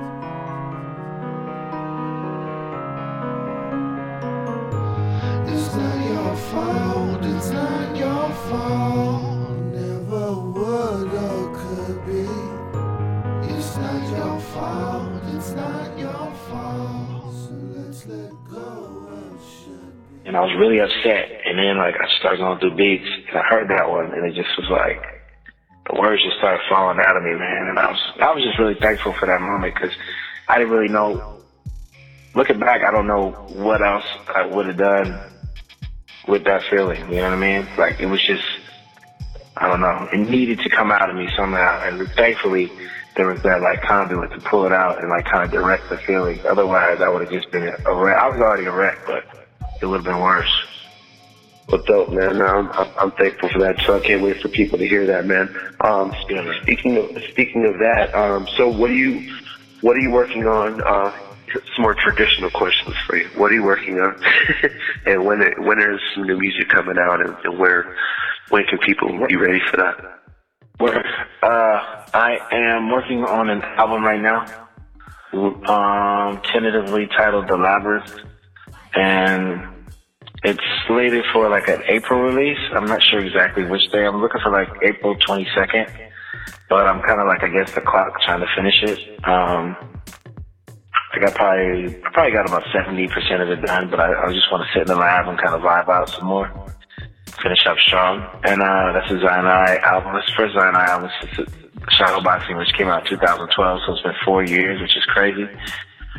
Fault, it's not your fault. Never would or could be. It's not your fault, it's not your fault. So let's let go of and I was really upset. And then like I started going through beats, and I heard that one, and it just was like the words just started falling out of me, man. And I was I was just really thankful for that moment because I didn't really know. Looking back, I don't know what else I would have done with that feeling. You know what I mean? Like it was just I don't know. It needed to come out of me somehow, and thankfully there was that like conduit to pull it out and like kind of direct the feeling. Otherwise, I would have just been a wreck. I was already a wreck, but it would have been worse. Well, dope, man. I'm, I'm, I'm thankful for that. So I can't wait for people to hear that, man. Um, speaking of speaking of that, um, so what are you what are you working on? Uh, some more traditional questions for you. What are you working on? and when it, when is some new music coming out, and, and where when can people be ready for that? Where, uh, I am working on an album right now, um, tentatively titled The Labyrinth, and it's slated for like an April release. I'm not sure exactly which day. I'm looking for like April 22nd, but I'm kind of like against the clock trying to finish it. Um, I got probably I probably got about 70% of it done, but I, I just want to sit in the lab and kind of vibe out some more, finish up strong. And uh, that's a Zion I album. It's the first Zion I album since Shadow Boxing, which came out in 2012, so it's been four years, which is crazy.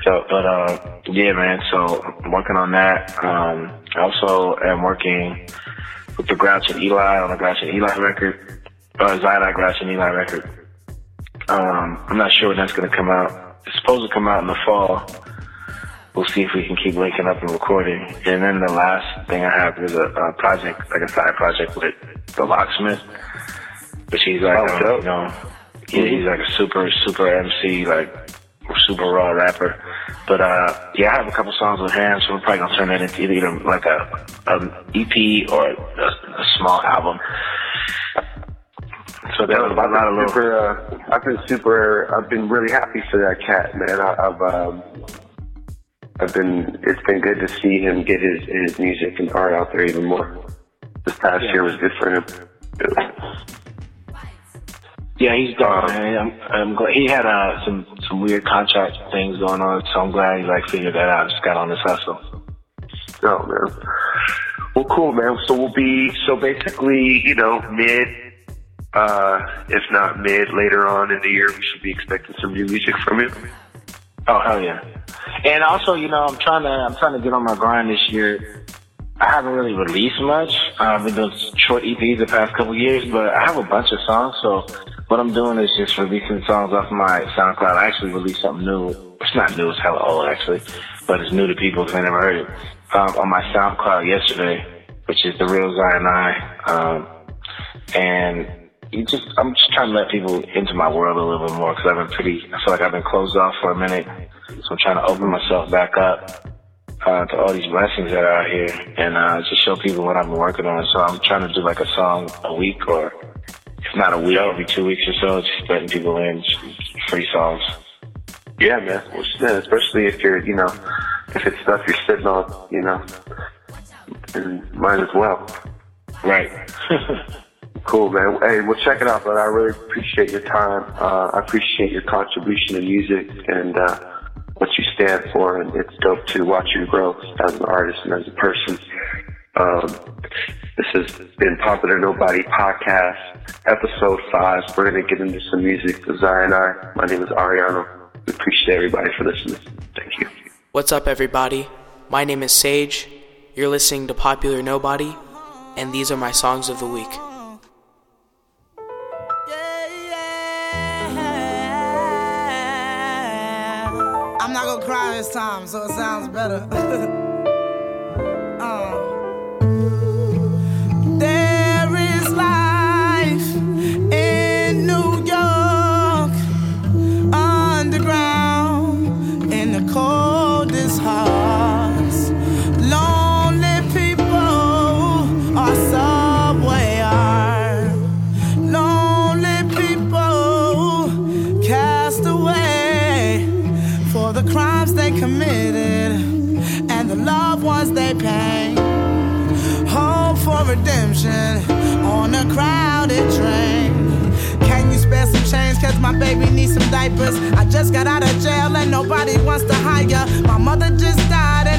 So, but uh, yeah, man. So I'm working on that. Um, I also am working with the Grouch and Eligh on the Grouch and Eligh record, uh, Zion Grouch and Eligh record. Um, I'm not sure when that's gonna come out. It's supposed to come out in the fall. We'll see if we can keep linking up and recording. And then the last thing I have is a, a project, like a side project with the Locksmith, which he's like, Oh, um, you know, yeah, he's like a super, super MC, like super raw rapper. But uh, yeah, I have a couple songs with him, so we're probably gonna turn that into either, like a, an EP or a, a small album. So there's a I've lot of been little. super. Uh, I've been super. I've been really happy for that cat, man. I, I've. Um, I've been. It's been good to see him get his his music and art out there even more. This past year was good for him. Yeah, he's gone, man. I'm, I'm glad he had uh, some some weird contract things going on, so I'm glad he like figured that out. Just got on this hustle. Oh man. Well, cool, man. So we'll be so basically, you know, mid, uh, if not mid, later on in the year, we should be expecting some new music from you. Oh hell yeah! And also, you know, I'm trying to I'm trying to get on my grind this year. I haven't really released much. I've been doing short EPs the past couple years, but I have a bunch of songs. So what I'm doing is just releasing songs off my SoundCloud. I actually released something new. It's not new; it's hella old actually, but it's new to people if they never heard it. Um, on my SoundCloud yesterday, which is the real Zion I. Um, and you just I'm just trying to let people into my world a little bit more because I've been pretty. I feel like I've been closed off for a minute, so I'm trying to open myself back up uh, to all these blessings that are out here and uh, just show people what I've been working on. So I'm trying to do like a song a week or if not a week, every two weeks or so, just letting people in free songs. Yeah, man. Well, shit, especially if you're, you know, if it's stuff you're sitting on, you know, and mine as well. Right. cool, man. Hey, well, check it out, but I really appreciate your time. Uh, I appreciate your contribution to music and uh, what you stand for, and it's dope to watch you grow as an artist and as a person. Um, this has been Popular Nobody Podcast, episode five. We're going to get into some music with Zion I. My name is Ariano. We appreciate everybody for listening. Thank you. What's up, everybody? My name is Sage. You're listening to Popular Nobody, and these are my songs of the week. I'm not gonna cry this time, so it sounds better. diapers. I just got out of jail and nobody wants to hire. My mother just died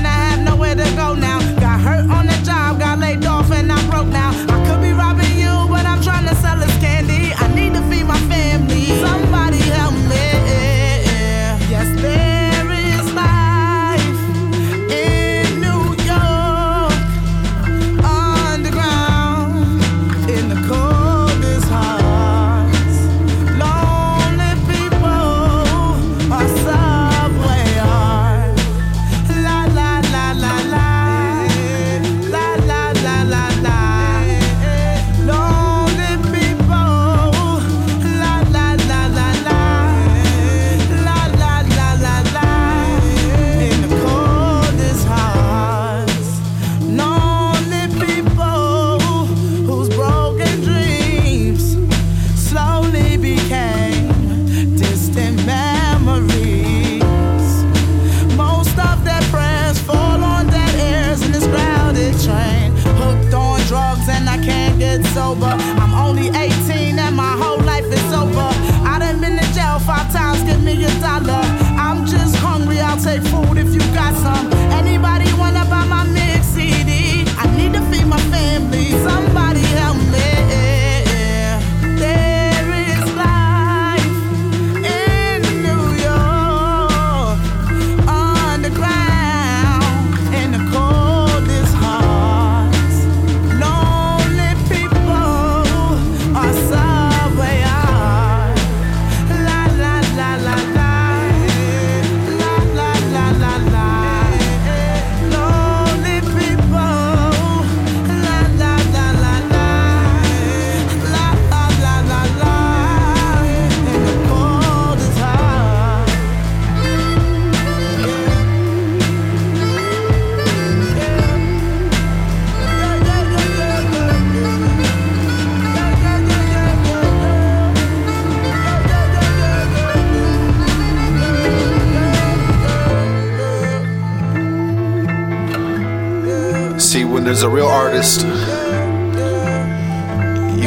you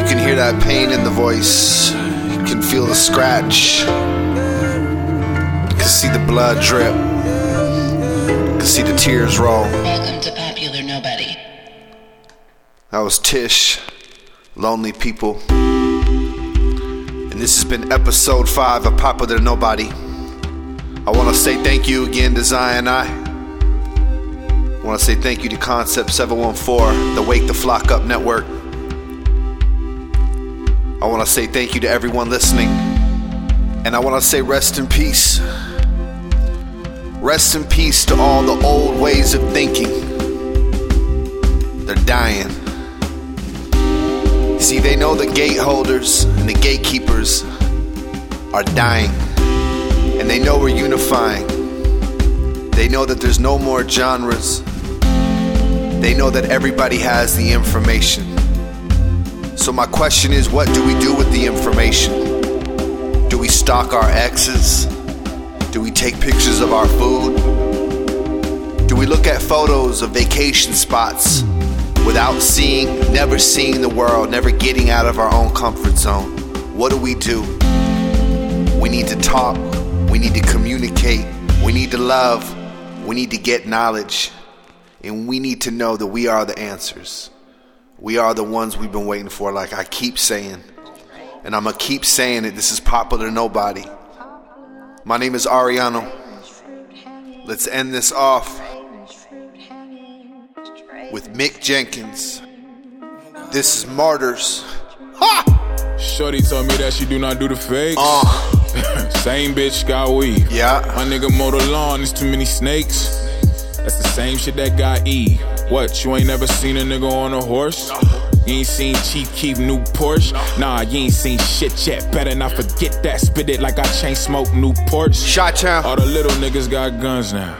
can hear that pain in the voice. You can feel the scratch. You can see the blood drip. You can see the tears roll. Welcome to Popular Nobody. That was Tish, Lonely People. And this has been episode 5 of Popular Nobody. I want to say thank you again to Zion I. I want to say thank you to Concept 714, the Wake the Flok Up Network. I want to say thank you to everyone listening. And I want to say rest in peace. Rest in peace to all the old ways of thinking. They're dying. See, they know the gateholders and the gatekeepers are dying. And they know we're unifying. They know that there's no more genres. They know that everybody has the information. So, my question is what do we do with the information? Do we stalk our exes? Do we take pictures of our food? Do we look at photos of vacation spots without seeing, never seeing the world, never getting out of our own comfort zone? What do we do? We need to talk, we need to communicate, we need to love, we need to get knowledge, and we need to know that we are the answers. We are the ones we've been waiting for, like I keep saying. And I'm gonna keep saying it. This is popular nobody. My name is Ariano. Let's end this off with Mick Jenkins. This is Martyrs. Shorty told me that she do not do the fakes. Uh. same bitch got weed. Yeah. My nigga mow the lawn, there's too many snakes. That's the same shit that got E. What, you ain't never seen a nigga on a horse? You ain't seen Chief Keef new Porsche? Nah, you ain't seen shit yet. Better not forget that. Spit it like I chain smoke new ports. Shot town. All the little niggas got guns now.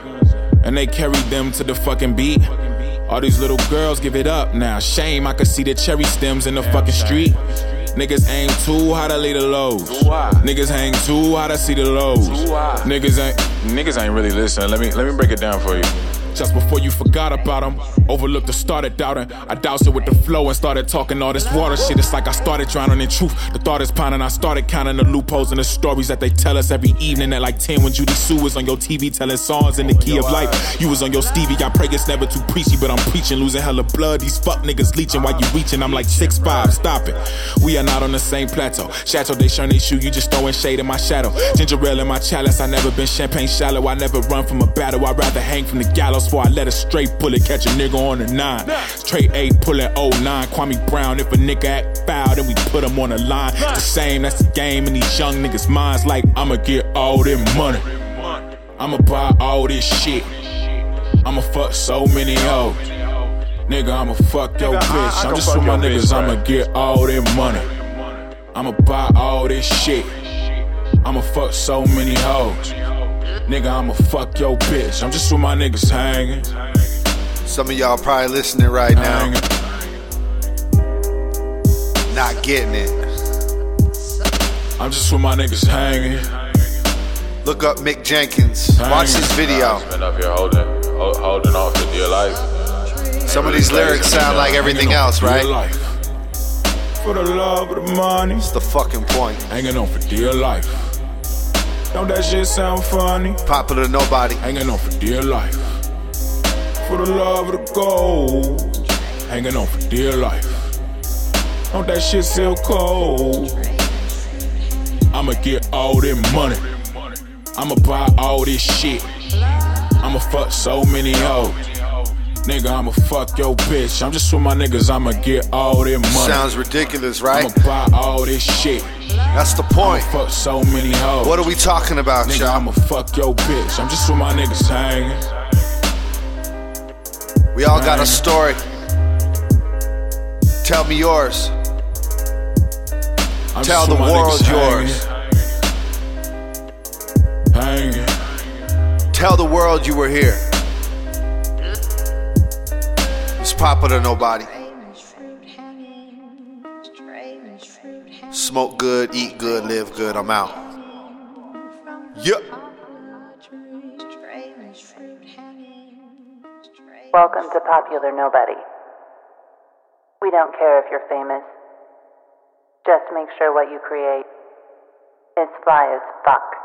And they carry them to the fucking beat. All these little girls give it up now. Shame, I could see the cherry stems in the fucking street. Niggas aim too high to lead the lows. Niggas hang too high to see the lows. Niggas ain't niggas ain't really listening. Let me let me break it down for you. Just before you forgot about them, overlooked or started doubting. I doused it with the flow and started talking all this water shit. It's like I started drowning in truth. The thought is pounding. I started counting the loopholes and the stories that they tell us every evening at like 10 when Judy Hsu was on your TV telling songs in the key of life. You was on your Stevie. I pray it's never too preachy, but I'm preaching, losing hella blood. These fuck niggas leeching while you reaching. I'm like six five. Stop it. We are not on the same plateau. Chateau they shun they shoe. You just throwing shade in my shadow. Ginger ale in my chalice. I never been champagne shallow. I never run from a battle. I'd rather hang from the gallows before I let a straight bullet catch a nigga on the nine. Straight eight pulling 09. Kwame Brown. If a nigga act foul, then we put him on the line. It's the same. That's the game in these young niggas' minds. Like I'ma get all this money. I'ma buy all this shit. I'ma fuck so many hoes. Nigga, I'ma fuck your Nigga, I- bitch. I I'm can just with my your bitch, niggas. I'ma get all that money. I'ma buy all this shit. I'ma fuck so many hoes. Nigga, I'ma fuck your bitch. I'm just with my niggas hanging. Some of y'all probably listening right now. Not getting it. I'm just with my niggas hanging. Look up Mick Jenkins. Watch this video. Been up here holding, holding off to dear life. Some of these lyrics sound like everything else, right? For the love of the money. It's the fucking point. Hanging on for dear life. Don't that shit sound funny? Popular to nobody. Hanging on for dear life. For the love of the gold. Hanging on for dear life. Don't that shit feel cold? I'ma get all that money. I'ma buy all this shit. I'ma fuck so many hoes. Nigga, I'ma fuck your bitch. I'm just with my niggas, I'ma get all that money. Sounds ridiculous, right? I'ma buy all this shit. That's the point. I'ma fuck so many hoes. What are we talking about, Nigga, y'all? I'ma fuck your bitch. I'm just with my niggas hanging. We all got a story. Tell me yours. I'm Tell the world yours. Hanging. Tell the world you were here. It's popular to nobody. Smoke good, eat good, live good. I'm out. Yep. Welcome to Popular Nobody. We don't care if you're famous. Just make sure what you create is fly as fuck.